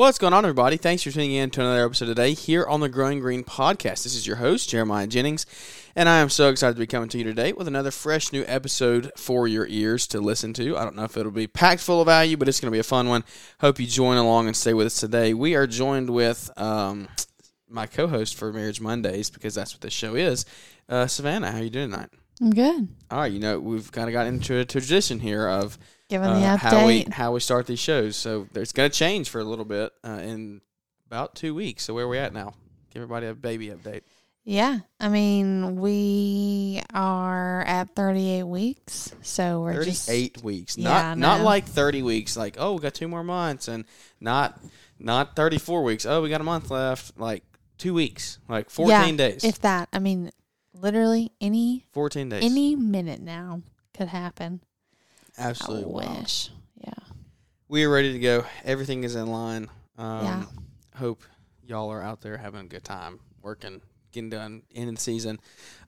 What's going on, everybody? Thanks for tuning in to another episode today here on the Growing Green podcast. This is your host, Jeremiah Jennings, and I am so excited to be coming to you today with another fresh new episode for your ears to listen to. I don't know if it'll be packed full of value, but it's going to be a fun one. Hope you join along and stay with us today. We are joined with um, my co-host for Marriage Mondays because that's what this show is. Uh, Savannah, how are you doing tonight? I'm good. All right, you know we've kind of got into a tradition here of Giving uh, the how we update. how we start these shows. So there's going to change for a little bit uh, in about two weeks. So where are we at now? Give everybody a baby update. Yeah. I mean, we are at 38 weeks. So we're just. Thirty-eight weeks, Yeah, not not like thirty weeks. Like oh, we got two more months, and not not thirty-four weeks. Oh, we got a month left. Like two weeks, like fourteen yeah, days. If that. I mean, literally any fourteen days. any minute now could happen. Absolutely. I wish. Yeah. We are ready to go. Everything is in line. Um, Yeah. Hope y'all are out there having a good time, working, getting done, end of the season.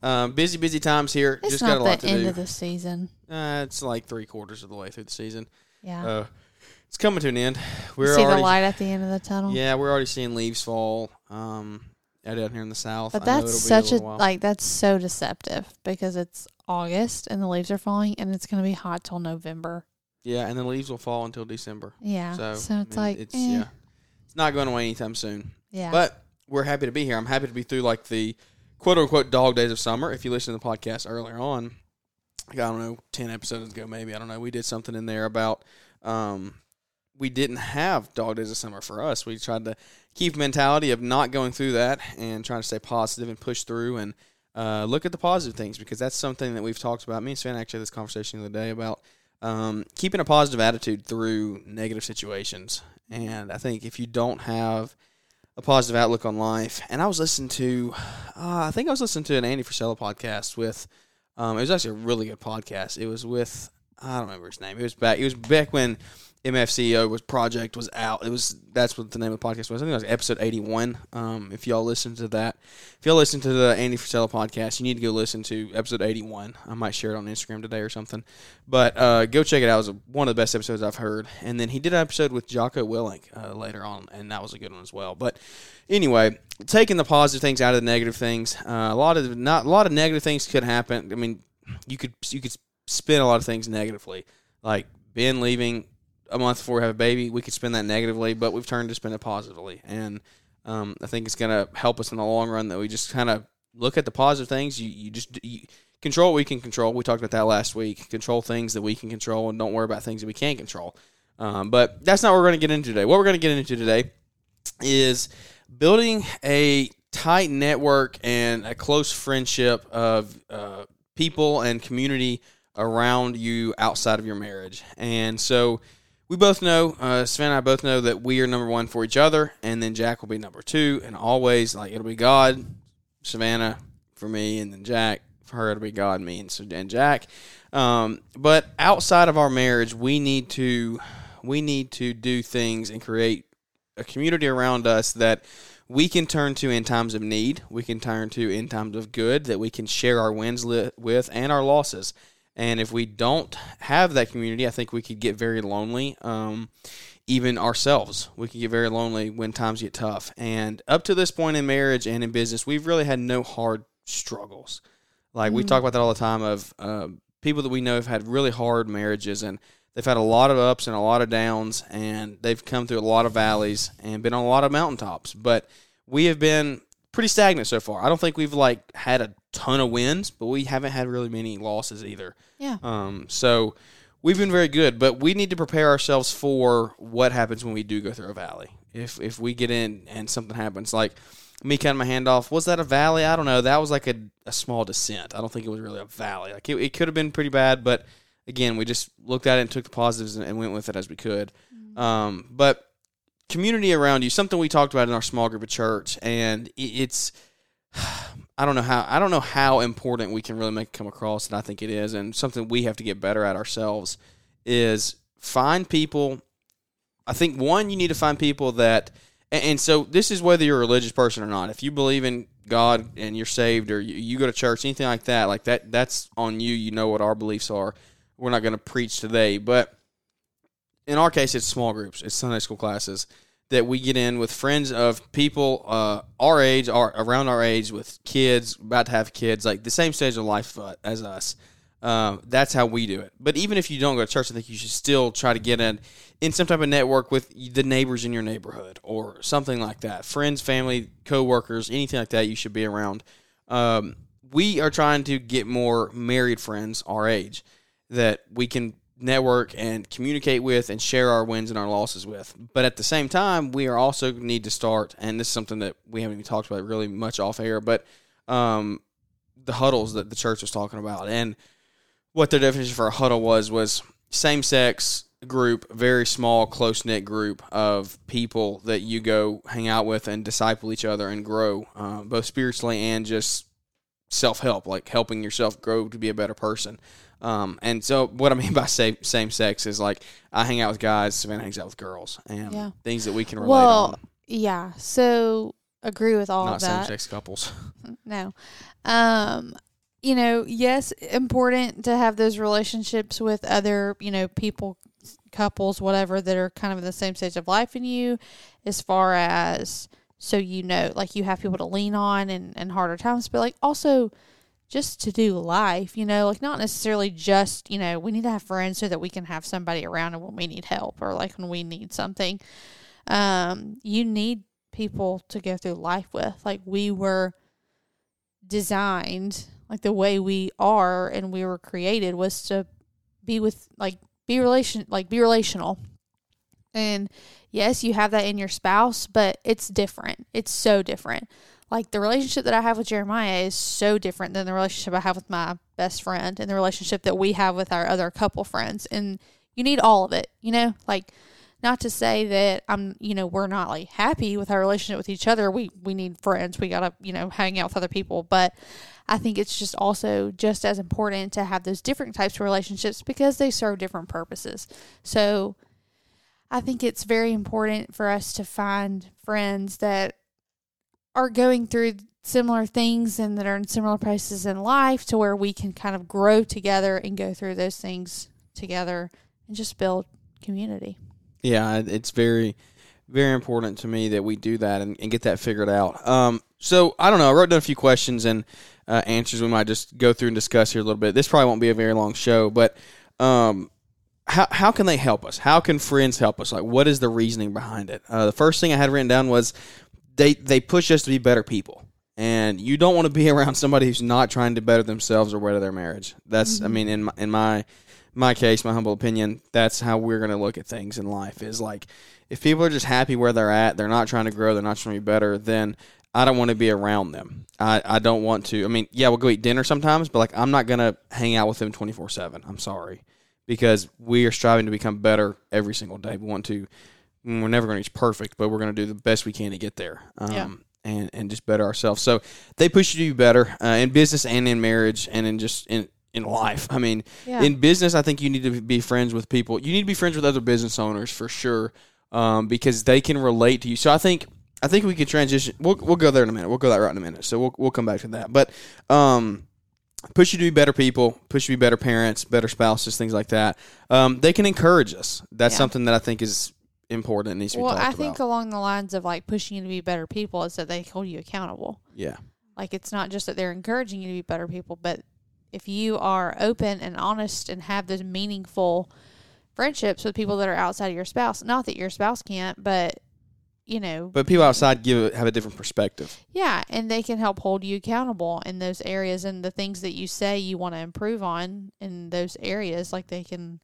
Um, busy, busy times here. It's Just not got a lot the to end do. of the season. uh, it's like three quarters of the way through the season. Yeah. Uh, it's coming to an end. We're see already, the light at the end of the tunnel? yeah, we're already seeing leaves fall. Um, out down here in the south. But I that's such a, little like that's so deceptive because it's August and the leaves are falling and it's going to be hot till November. yeah, and the leaves will fall until December. Yeah. So, So, I it's mean, like it's eh, yeah, it's not going away anytime soon. yeah. But we're happy to be here. I'm happy to be through like the quote unquote dog days of summer. If you listen to the podcast earlier on, like, I don't know, ten episodes ago maybe I don't know, we did something in there about um, we didn't have dog days of summer for us. We tried to keep mentality of not going through that and trying to stay positive and push through and uh, look at the positive things because that's something that we've talked about. Me and Sven actually had this conversation the other day about um, keeping a positive attitude through negative situations. And I think if you don't have a positive outlook on life. And I was listening to, uh, I think I was listening to an Andy Frisella podcast with, um, it was actually a really good podcast. It was with, I don't remember his name. It was back, it was back when MFCEO was project was out. It was that's what the name of the podcast was. I think it was episode eighty one. Um, if y'all listen to that, if y'all listen to the Andy Frisella podcast, you need to go listen to episode eighty one. I might share it on Instagram today or something. But uh, go check it out. It was one of the best episodes I've heard. And then he did an episode with Jocko Willink uh, later on, and that was a good one as well. But anyway, taking the positive things out of the negative things, uh, a lot of not a lot of negative things could happen. I mean, you could you could spin a lot of things negatively, like Ben leaving a month before we have a baby. We could spin that negatively, but we've turned to spin it positively, and um, I think it's going to help us in the long run that we just kind of look at the positive things. You you just you control what we can control. We talked about that last week. Control things that we can control, and don't worry about things that we can't control. Um, but that's not what we're going to get into today. What we're going to get into today is building a tight network and a close friendship of uh, people and community around you outside of your marriage. And so we both know, uh, Sven and I both know that we are number one for each other, and then Jack will be number two, and always like it'll be God, Savannah for me, and then Jack for her. It'll be God, me, and so and Jack. Um, but outside of our marriage, we need to we need to do things and create a community around us that we can turn to in times of need. We can turn to in times of good that we can share our wins li- with and our losses. And if we don't have that community, I think we could get very lonely. Um, even ourselves, we can get very lonely when times get tough. And up to this point in marriage and in business, we've really had no hard struggles. Like we talk about that all the time of uh, people that we know have had really hard marriages and they've had a lot of ups and a lot of downs and they've come through a lot of valleys and been on a lot of mountaintops. But we have been pretty stagnant so far. I don't think we've like had a ton of wins, but we haven't had really many losses either. Yeah. Um, so we've been very good, but we need to prepare ourselves for what happens when we do go through a valley. If if we get in and something happens, like me cutting my hand off, was that a valley? I don't know. That was like a, a small descent. I don't think it was really a valley. Like it, it could have been pretty bad, but again, we just looked at it and took the positives and, and went with it as we could. Um, but community around you. Something we talked about in our small group of church, and it's. I don't know how I don't know how important we can really make it come across, and I think it is, and something we have to get better at ourselves is find people. I think one, you need to find people that, and, and so this is whether you're a religious person or not. If you believe in God and you're saved, or you, you go to church, anything like that, like that, that's on you. You know what our beliefs are. We're not going to preach today, but in our case, it's small groups, it's Sunday school classes that we get in with friends of people uh, our age, our around our age, with kids, about to have kids, like the same stage of life uh, as us. Um, that's how we do it. But even if you don't go to church, I think you should still try to get in in some type of network with the neighbors in your neighborhood or something like that. Friends, family, coworkers, anything like that. You should be around. Um, we are trying to get more married friends our age that we can network and communicate with and share our wins and our losses with. But at the same time, we are also need to start, and this is something that we haven't even talked about really much off air, but um, the huddles that the church was talking about and what their definition for a huddle was was same sex group, very small, close knit group of people that you go hang out with and disciple each other and grow, uh, both spiritually and just self help, like helping yourself grow to be a better person. Um, and so, what I mean by same same sex is like I hang out with guys, Savannah hangs out with girls, and Yeah. things that we can relate Well, on. yeah. So agree with all Not of same that. sex couples. No. Um, you know, yes, important to have those relationships with other, you know, people, couples, whatever, that are kind of in the same stage of life in you, as far as so you know, like you have people to lean on in, in harder times, but like also just to do life, you know, like not necessarily just, you know, we need to have friends so that we can have somebody around when we need help or like when we need something. Um, you need people to go through life with. Like we were designed, like the way we are and we were created was to be with like be relation like be relational. And yes, you have that in your spouse, but it's different. It's so different. Like the relationship that I have with Jeremiah is so different than the relationship I have with my best friend and the relationship that we have with our other couple friends. And you need all of it, you know? Like not to say that I'm, you know, we're not like happy with our relationship with each other. We we need friends. We got to, you know, hang out with other people, but I think it's just also just as important to have those different types of relationships because they serve different purposes. So I think it's very important for us to find friends that are going through similar things and that are in similar places in life to where we can kind of grow together and go through those things together and just build community. Yeah, it's very, very important to me that we do that and, and get that figured out. Um, so I don't know. I wrote down a few questions and uh, answers we might just go through and discuss here a little bit. This probably won't be a very long show, but um, how how can they help us? How can friends help us? Like, what is the reasoning behind it? Uh, the first thing I had written down was they they push us to be better people. And you don't want to be around somebody who's not trying to better themselves or better their marriage. That's, I mm-hmm. mean, in my, in my my case, my humble opinion, that's how we're going to look at things in life. Is like if people are just happy where they're at, they're not trying to grow, they're not trying to be better, then I don't want to be around them. I, I don't want to. I mean, yeah, we'll go eat dinner sometimes, but like I'm not going to hang out with them 24 seven. I'm sorry because we are striving to become better every single day. We want to. We're never going to reach perfect, but we're going to do the best we can to get there. Um, Yeah. And, and just better ourselves. So they push you to be better uh, in business and in marriage and in just in in life. I mean, Yeah. in business, I think you need to be friends with people. You need to be friends with other business owners for sure, um, because they can relate to you. So I think I think we could transition. We'll we'll go there in a minute. We'll go that route in a minute. So we'll we'll come back to that. But um, push you to be better people, push you to be better parents, better spouses, things like that. Um, they can encourage us. That's Yeah. something that I think is important and needs to be well, I think about. along the lines of like pushing you to be better people is that they hold you accountable. Yeah, Like it's not just that they're encouraging you to be better people, but if you are open and honest and have those meaningful friendships with people that are outside of your spouse, not that your spouse can't, but you know, but people outside give have a different perspective. yeah, and they can help hold you accountable in those areas and the things that you say you want to improve on in those areas, like they can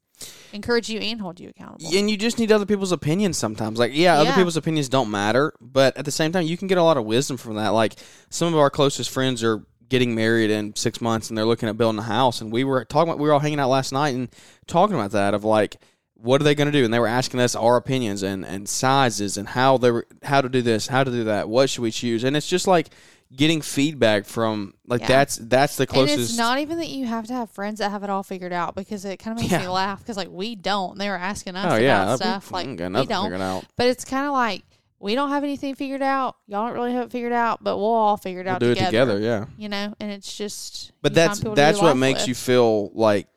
encourage you and hold you accountable. And you just need other people's opinions sometimes. Like, yeah, other people's opinions don't matter, but at the same time, you can get a lot of wisdom from that. Like, some of our closest friends are getting married in six months and they're looking at building a house. And we were talking about, we were all hanging out last night and talking about that of like, what are they going to do? And they were asking us our opinions and, and sizes and how they were, how to do this, how to do that, what should we choose? And it's just like getting feedback from like Yeah. that's that's the closest. And it's not even that you have to have friends that have it all figured out because it kind of makes me laugh because like we don't. They were asking us oh yeah, about I- stuff like we don't. out. But it's kind of like we don't have anything figured out. Y'all don't really have it figured out, but we'll all figure it We'll out do together. it together, yeah. You know, and it's just. But that's find people to do that's what makes with. you feel like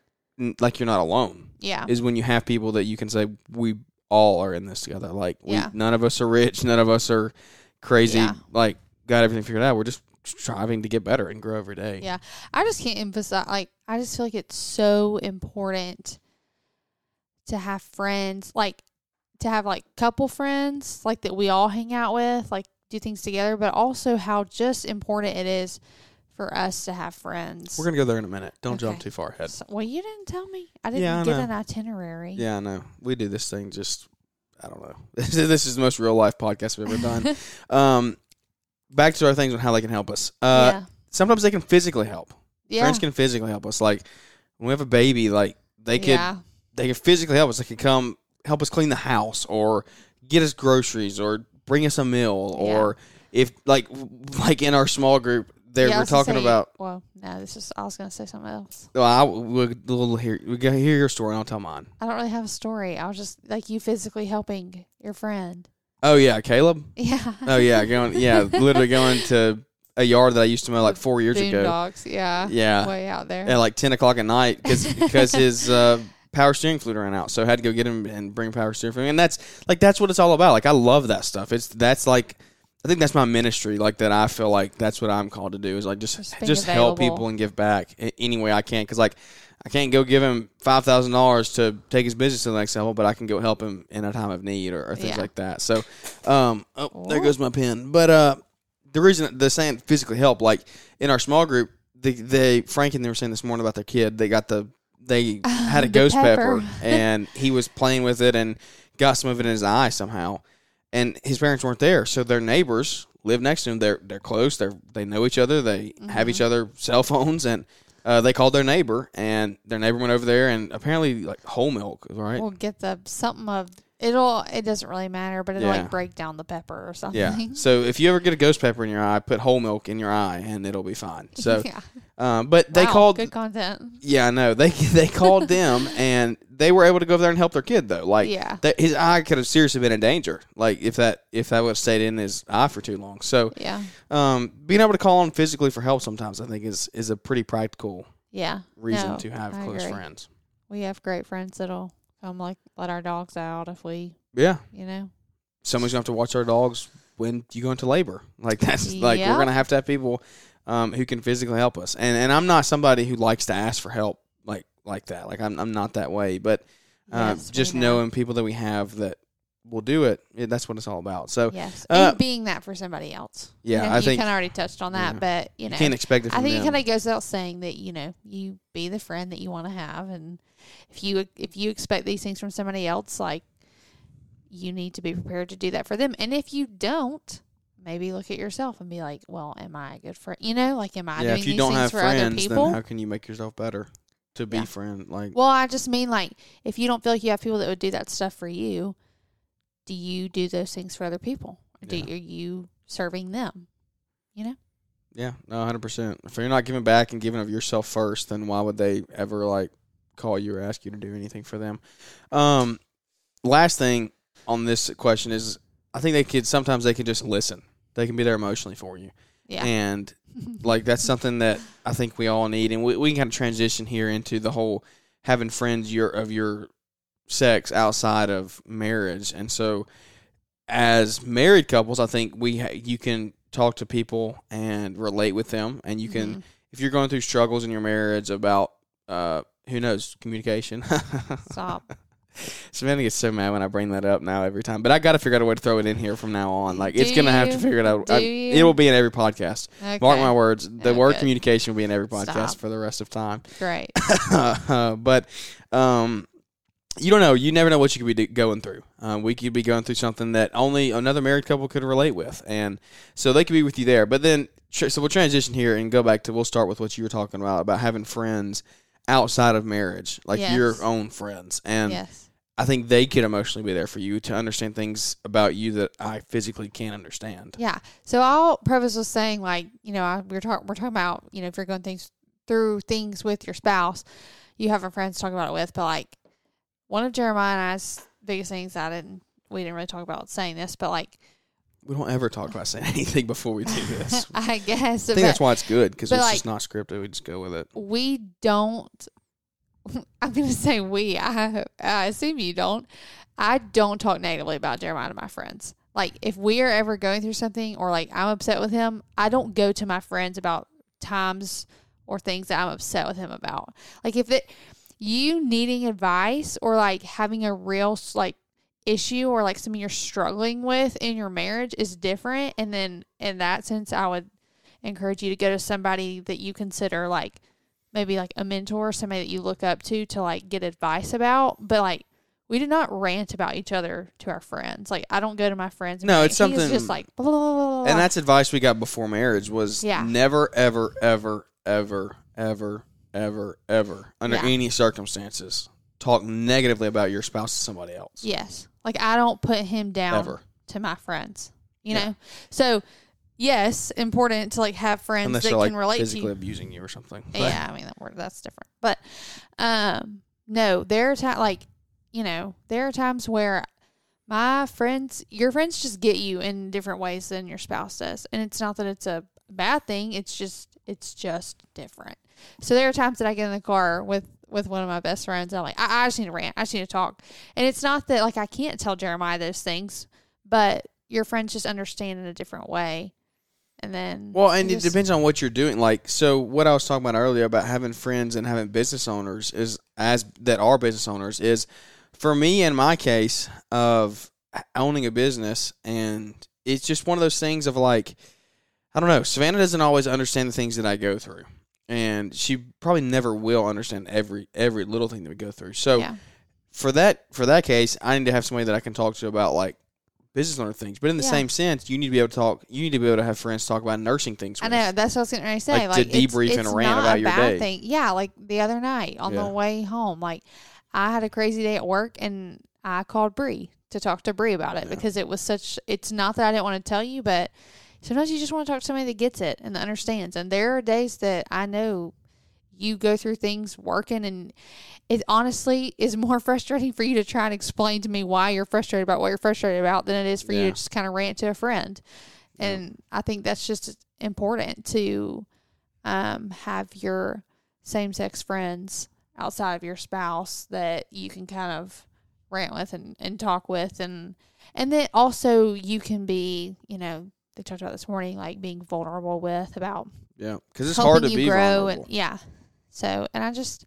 like you're not alone. Yeah. Is when you have people that you can say we all are in this together. Like we, Yeah. none of us are rich, none of us are crazy. Yeah. Like got everything figured out. We're just striving to get better and grow every day. Yeah. I just can't emphasize like I just feel like it's so important to have friends like to have like couple friends like that we all hang out with, like do things together, but also how just important it is for us to have friends. We're gonna go there in a minute. Don't jump too far ahead. So- well, you didn't tell me. I didn't Yeah, I get know. an itinerary. Yeah, I know. We do this thing just I don't know. this is the most real life podcast we've ever done. um back to our things on how they can help us. Uh yeah. sometimes they can physically help. Yeah. Friends can physically help us. Like when we have a baby, like they could yeah. they can physically help us. They can come help us clean the house or get us groceries or bring us a meal Yeah. or if like like in our small group there Yeah, we're talking say- about Well, no, this is. I was going to say something else. well, I we'll, we'll hear we go hear your story and I'll tell mine. I don't really have a story. I was just like you physically helping your friend. Oh yeah, Caleb. Yeah. Oh yeah, going yeah, literally going to a yard that I used to mow like four years ago. Dogs, Yeah. Yeah, Way out there. at like ten o'clock at night because his uh, power steering fluid ran out, so I had to go get him and bring power steering fluid. And that's like that's what it's all about. Like I love that stuff. It's that's like I think that's my ministry. Like that, I feel like that's what I'm called to do is like just Just just, help people and give back any way I can. Because like I can't go give him five thousand dollars to take his business to the next level, but I can go help him in a time of need or, or things Yeah. like that. So, um, oh, there Oh. goes my pen. But uh, the reason they're saying physically help, like in our small group, they, they Frank and they were saying this morning about their kid. They got the they had a The ghost pepper. pepper. and he was playing with it and got some of it in his eye somehow. And his parents weren't there, so their neighbors live next to him. They're they're close. They they know each other. They have each other cell phones, and uh, they called their neighbor, and their neighbor went over there, and apparently like whole milk, right? We'll get the something of it'll. It doesn't really matter, but it'll Yeah. like break down the pepper or something. yeah. So if you ever get a ghost pepper in your eye, put whole milk in your eye, and it'll be fine. So, yeah. um, but they Wow, called good content. Yeah, I know. They they called them and they were able to go over there and help their kid though. Like Yeah. that his eye could have seriously been in danger. Like if that if that would have stayed in his eye for too long. So Yeah. um being able to call on physically for help sometimes I think is is a pretty practical Yeah. reason No, to have I close agree. friends. We have great friends that'll come like let our dogs out if we, Yeah. you know. someone's gonna have to watch our dogs when you go into labor. Like that's like Yeah. we're gonna have to have people um who can physically help us. And and I'm not somebody who likes to ask for help like like that. Like I'm I'm not that way. But uh, Yes, just know. knowing people that we have that will do it, yeah, that's what it's all about. So Yes. uh, and being that for somebody else. Yeah, You know, I you think- kind of already touched on that, yeah. but you you know, can't expect it I think it kind of goes without saying that you know you be the friend that you want to have, and if you if you expect these things from somebody else, like you need to be prepared to do that for them. And if you don't, maybe look at yourself and be like, well, am I a good friend? You know, like am I yeah, doing if you these don't things have for other friends, people? then how can you make yourself better to be Yeah. friend? Like, well, I just mean like if you don't feel like you have people that would do that stuff for you, do you do those things for other people? Do Yeah. are you serving them? You know. yeah, no, hundred percent. If you're not giving back and giving of yourself first, then why would they ever like call you or ask you to do anything for them? Um, last thing on this question is, I think they could sometimes they can just listen. They can be there emotionally for you, Yeah. and like that's something that I think we all need, and we, we can kind of transition here into the whole having friends your of your sex outside of marriage, and so as married couples, I think we ha- you can talk to people and relate with them, and you can Mhm. if you're going through struggles in your marriage about uh who knows communication. stop. Savannah gets so mad when I bring that up now every time, but I got to figure out a way to throw it in here from now on. Like it's gonna have to figure it out. Do I- you? It will be in every podcast. Okay. Mark my words. The Oh, word communication will be in every podcast Stop. for the rest of time. Great. but um, you don't know. You never know what you could be do- going through. Uh, we could be going through something that only another married couple could relate with, and so they could be with you there. But then, tr- so we'll transition here and go back to. We'll start with what you were talking about about having friends outside of marriage, like Yes. your own friends, and yes. I think they could emotionally be there for you to understand things about you that I physically can't understand. Yeah. So I'll preface with saying like, you know, I, we're talking we're talking about, you know, if you're going things through things with your spouse, you have a friend to talk about it with, but like one of Jeremiah and I's biggest things I didn't we didn't really talk about saying this, but like We don't ever talk about saying anything before we do this. I guess. I think that's why it's good because it's like- just not scripted. We just go with it. we don't I'm gonna say we. I I assume you don't. I don't talk negatively about Jeremiah to my friends. Like if we are ever going through something or like I'm upset with him, I don't go to my friends about times or things that I'm upset with him about. Like if it you needing advice or like having a real like issue or like something you're struggling with in your marriage is different and then in that sense I would encourage you to go to somebody that you consider like maybe like a mentor, somebody that you look up to to like get advice about. But like we do not rant about each other to our friends. Like I don't go to my friends. And No, it's like, "He is something- just like blah, blah, blah." And that's advice we got before marriage was Yeah. never, ever, ever, ever, ever, ever, ever, under Yeah. any circumstances, talk negatively about your spouse to somebody else. yes. Like I don't put him down Ever. to my friends. You Yeah. know. So yes, important to like have friends Unless that they're like can relate to physically you. abusing you or something. But- Yeah, I mean that word that's different. But um no, there are times like you know, there are times where my friends your friends just get you in different ways than your spouse does. And it's not that it's a bad thing, it's just it's just different. So there are times that I get in the car with with one of my best friends and I'm like, I, I just need to rant, I just need to talk. And it's not that like I can't tell Jeremiah those things, but your friends just understand in a different way. And then Well, and it it just- depends on what you're doing. Like, so what I was talking about earlier about having friends and having business owners is as that are business owners is for me in my case of uh, owning a business, and it's just one of those things of like, I don't know. Savannah doesn't always understand the things that I go through, and she probably never will understand every every little thing that we go through. So yeah. for that for that case, I need to have somebody that I can talk to about like business owner things. But in the Yeah. same sense, you need to be able to talk. You need to be able to have friends talk about nursing things. I know that's what I was going to say. Like, to Like, it's- debrief and it's rant about your bad day. Thing. Yeah, like the other night on Yeah. the way home, like I had a crazy day at work, and I called Bree to talk to Bree about it Yeah. because it was such. It's not that I didn't want to tell you, but sometimes you just want to talk to somebody that gets it and that understands. And there are days that I know you go through things working and it honestly is more frustrating for you to try and explain to me why you're frustrated about what you're frustrated about than it is for you to just kind of rant to a friend. And I think that's just important to um, have your same sex friends outside of your spouse that you can kind of rant with and, and talk with and and then also you can be, you know, they talked about this morning, like being vulnerable with about Yeah, because it's hard to you be grow vulnerable. and yeah. So and I just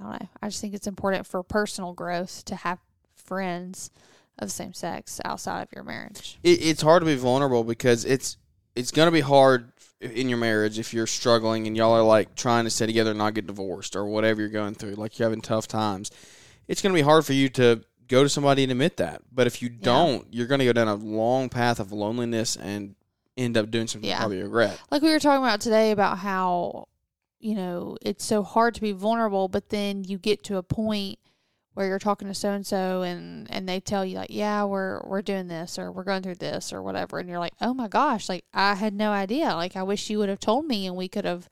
I don't know. I just think it's important for personal growth to have friends of the same sex outside of your marriage. it, it's hard to be vulnerable because it's it's gonna be hard in your marriage if you're struggling and y'all are like trying to stay together and not get divorced or whatever you're going through, like you're having tough times. It's gonna be hard for you to go to somebody and admit that. But if you don't, you're gonna go down a long path of loneliness and end up doing something you Yeah. probably regret. like we were talking about today about how you know it's so hard to be vulnerable but then you get to a point where you're talking to so and so and and they tell you like yeah we're we're doing this or we're going through this or whatever and you're like oh my gosh like i had no idea like i wish you would have told me and we could have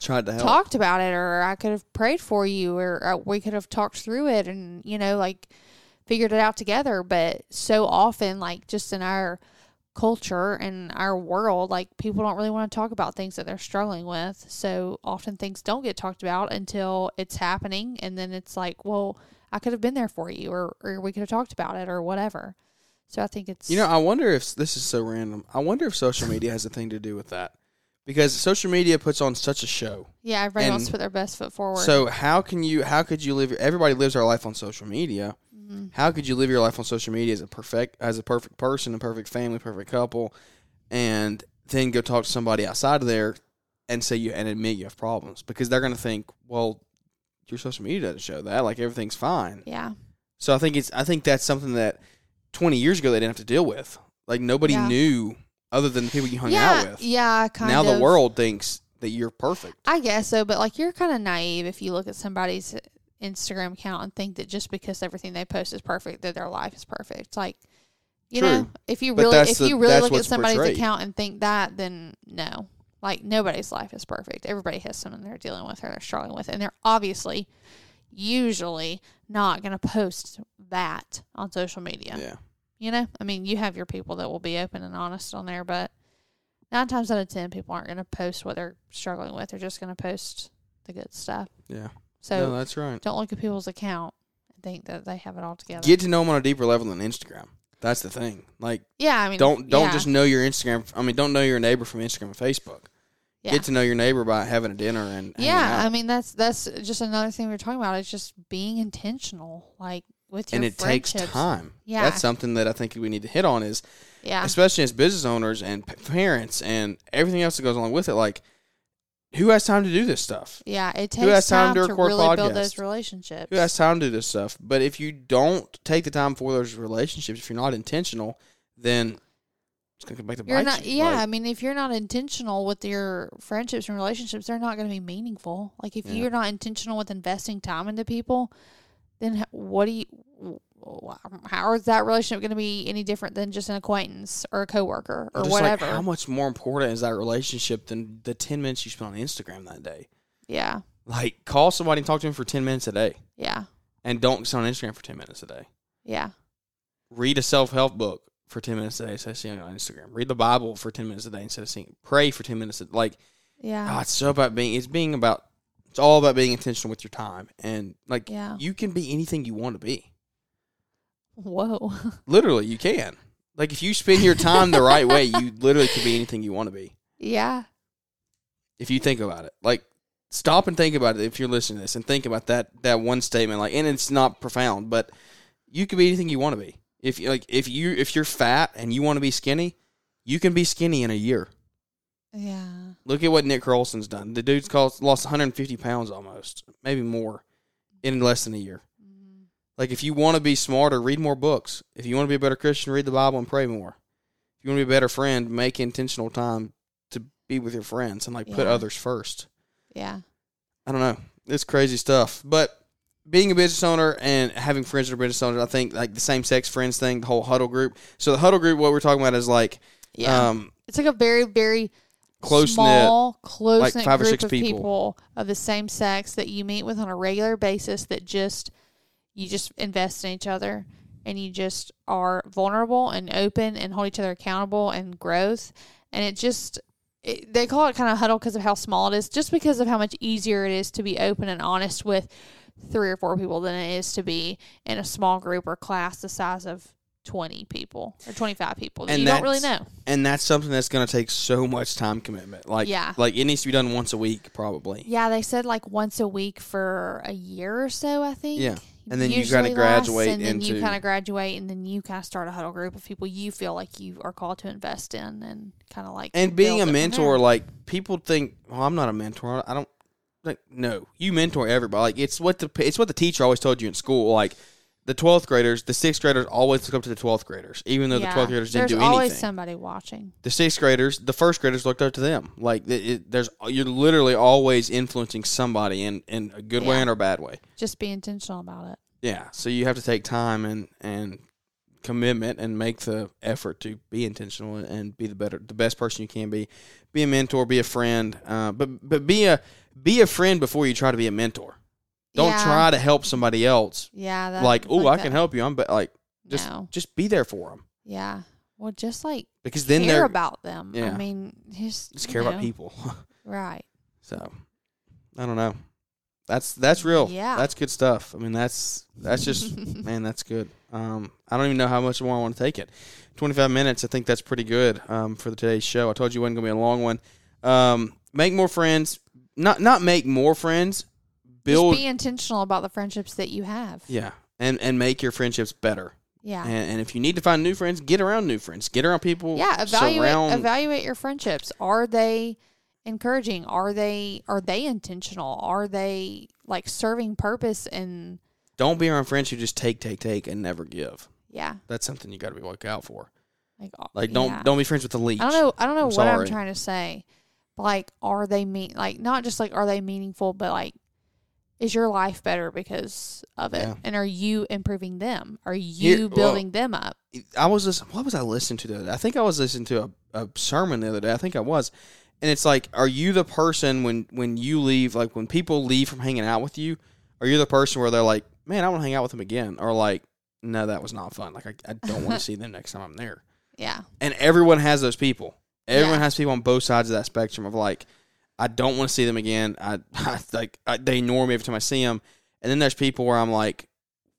Tried to help. talked about it or i could have prayed for you or, or we could have talked through it and you know like figured it out together but so often like just in our culture and our world like people don't really want to talk about things that they're struggling with so often things don't get talked about until it's happening and then it's like well i could have been there for you or, or we could have talked about it or whatever so i think it's You know, I wonder if this is so random. I wonder if social media has a thing to do with that. Because social media puts on such a show. yeah everybody wants to put their best foot forward So how can you how could you live everybody lives their life on social media. Mhm. How could you live your life on social media as a perfect as a perfect person, a perfect family, perfect couple, and then go talk to somebody outside of there and say you and admit you have problems? Because they're gonna think, Well, your social media doesn't show that, like everything's fine. yeah So I think it's I think that's something that twenty years ago they didn't have to deal with. Like nobody Yeah. knew other than the people you hung yeah out with. yeah kind now of the world thinks that you're perfect. I guess so, but like you're kind of naive if you look at somebody's Instagram account and think that just because everything they post is perfect, that their life is perfect. Like, you True. know, if you But really if the- you really look at somebody's portrayed. account and think that, then no. Like nobody's life is perfect. Everybody has something they're dealing with or they're struggling with, and they're obviously usually not going to post that on social media. Yeah. You know, I mean, you have your people that will be open and honest on there, but nine times out of ten, people aren't going to post what they're struggling with. They're just going to post the good stuff. Yeah. So no, that's right. don't look at people's account and think that they have it all together. Get to know them on a deeper level than Instagram. That's the thing. Like, yeah, I mean, don't don't yeah, just know your Instagram. I mean, don't know your neighbor from Instagram and Facebook. yeah. Get to know your neighbor by having a dinner and yeah. out. I mean, that's that's just another thing we are talking about. It's just being intentional, like with your and it takes time. Yeah. that's something that I think we need to hit on is Yeah, especially as business owners and parents and everything else that goes along with it. Like, who has time to do this stuff? yeah. It takes Who has time time to to really build those relationships. Who has time to do this stuff? But if you don't take the time for those relationships, if you're not intentional, then it's gonna come back to You're bite not, you. yeah. Like, I mean, if you're not intentional with your friendships and relationships, they're not going to be meaningful. Like if Yeah. you're not intentional with investing time into people, then what do you? Um, how is that relationship going to be any different than just an acquaintance or a coworker or just whatever? Like how much more important is that relationship than the ten minutes you spent on Instagram that day? yeah, Like, call somebody and talk to them for ten minutes a day, yeah, and don't sit on Instagram for ten minutes a day. yeah, read a self help book for ten minutes a day instead of seeing on Instagram. Read the Bible for ten minutes a day instead of seeing. Pray for ten minutes. A, like, yeah, oh, it's so about being. It's being about. It's all about being intentional with your time, and like yeah. you can be anything you want to be. Whoa, Literally, you can. Like if you spend your time the right way, you literally can be anything you want to be. yeah, If you think about it, like stop and think about it. If you're listening to this, and think about that that one statement, like, and it's not profound, but you can be anything you want to be. If you like, if you if you're fat and you want to be skinny, you can be skinny in a year. Yeah, Look at what Nick Carlson's done. The dude's cost, lost 150 pounds almost, maybe more, in less than a year. Mhm. Like if you want to be smarter, read more books. If you want to be a better Christian, read the Bible and pray more. If you want to be a better friend, make intentional time to be with your friends and like put others first. yeah, I don't know. It's crazy stuff. But being a business owner and having friends that are business owners, I think like the same sex friends thing, the whole huddle group. So the huddle group, what we're talking about is like yeah. um it's like a very, very close knit. small, close knit five or group six of people. people. of the same sex that you meet with on a regular basis that just you just invest in each other and you just are vulnerable and open and hold each other accountable and growth and it just it, they call it kind of huddle because of how small it is just because of how much easier it is to be open and honest with three or four people than it is to be in a small group or class the size of 20 people or 25 people that And you don't really that's- know and that's something that's going to take so much time commitment. Like Yeah. like it needs to be done once a week probably. Yeah, they said like once a week for a year or so, I think. Yeah. And then you Usually gotta graduate and then you kind of graduate, and then you kind of start a huddle group of people you feel like you are called to invest in, and kind of like and being a mentor, like people think, well, I'm not a mentor. I don't like. No, you mentor everybody. Like it's what the it's what the teacher always told you in school. Like the 12th graders, the sixth graders always look up to the 12th graders, even though Yeah, the 12th graders didn't there's do always anything. somebody watching. the sixth graders, the first graders looked up to them. Like it, it, there's, you're literally always influencing somebody in in a good way and or a bad way. Just be intentional about it. Yeah, so you have to take time and and commitment and make the effort to be intentional and be the better, the best person you can be. Be a mentor, be a friend, uh, but but be a be a friend before you try to be a mentor. Don't Yeah. try to help somebody else. Yeah, that, like, oh, I that. can help you. I'm but like just no, just be there for them yeah. Well, just like because then care they're about them. Yeah. I mean, just just care about people. right? so I don't know. That's that's real. Yeah. that's good stuff. I mean, that's that's just man, that's good. Um, I don't even know how much more I want to take it. Twenty five minutes. I think that's pretty good. Um, for the today's show. I told you it wasn't gonna be a long one. Um, make more friends. Not not make more friends. Build. Just be intentional about the friendships that you have. yeah, and and make your friendships better. Yeah. And, and if you need to find new friends, get around new friends. Get around people. yeah evaluate surround- evaluate your friendships are they encouraging are they are they intentional are they like serving purpose and Don't be around friends who just take, take, take, and never give. yeah That's something you got to be look out for. like uh, Like don't yeah. don't be friends with the leech. i don't know i don't know I'm what i'm trying to say but like are they mean like not just like are they meaningful but like is your life better because of it? Yeah. And are you improving them? Are you Here- well- building them up? I was listening. What was I listening to the other day? I think I was listening to a, a sermon the other day. I think I was, and it's like, are you the person when when you leave, like when people leave from hanging out with you, are you the person where they're like, man, I want to hang out with them again, or like, no, that was not fun. Like I, I don't want to see them next time I'm there. Yeah. And everyone has those people. Everyone Yeah. has people on both sides of that spectrum of like, I don't want to see them again. I, I like I, they ignore me every time I see them. And then there's people where I'm like,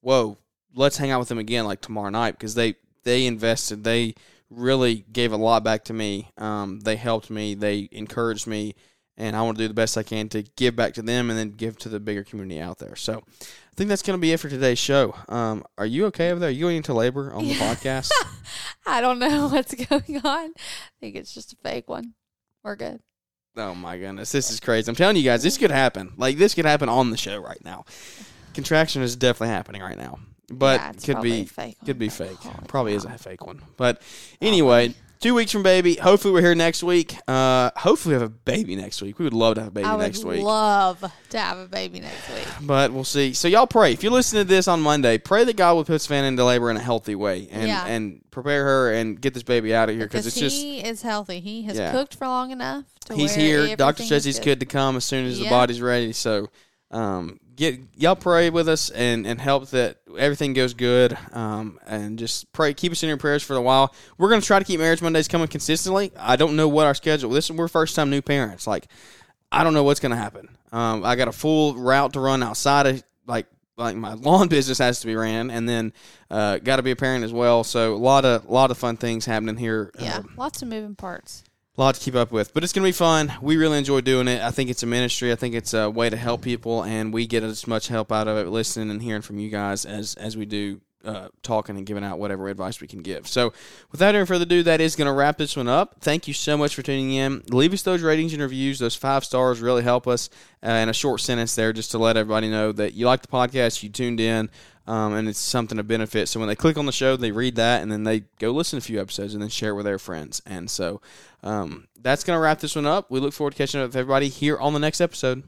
whoa, let's hang out with them again like tomorrow night because they they invested. They really gave a lot back to me. Um, they helped me. They encouraged me. And I want to do the best I can to give back to them and then give to the bigger community out there. So I think that's going to be it for today's show. Um, are you okay over there? Are you going into labor on the podcast? I don't know what's going on. I think it's just a fake one. We're good. Oh my goodness, this is crazy. I'm telling you guys, this could happen. Like this could happen on the show right now. Contraction is definitely happening right now, but Yeah, could be fake could be fake. Probably is a fake one. But anyway, two weeks from baby. Hopefully we're here next week. Uh, hopefully we have a baby next week. We would love to have a baby I next week. love to have a baby next week. but we'll see. So y'all pray. If you listen to this on Monday, pray that God will put Savannah into labor in a healthy way and Yeah. and prepare her and get this baby out of here because it's just he is healthy. He has Yeah. cooked for long enough. To he's here. Doctor says he's good to come as soon as the body's ready. So, um, get y'all pray with us and and help that everything goes good. Um, and just pray, keep us in your prayers for a while. We're gonna try to keep Marriage Mondays coming consistently. I don't know what our schedule. This is we're first time new parents. Like, I don't know what's gonna happen. Um, I got a full route to run outside of like. Like my lawn business has to be ran, and then uh, got to be a parent as well. So a lot of a lot of fun things happening here. Yeah, um, lots of moving parts. Lot to keep up with, but it's going to be fun. We really enjoy doing it. I think it's a ministry. I think it's a way to help people, and we get as much help out of it listening and hearing from you guys as as we do uh, talking and giving out whatever advice we can give. So, without any further ado, that is going to wrap this one up. Thank you so much for tuning in. Leave us those ratings and reviews. Those five stars really help us. Uh, and a short sentence there just to let everybody know that you like the podcast, you tuned in. Um, and it's something to benefit. So when they click on the show, they read that, and then they go listen to a few episodes, and then share it with their friends. And so um, that's going to wrap this one up. We look forward to catching up with everybody here on the next episode.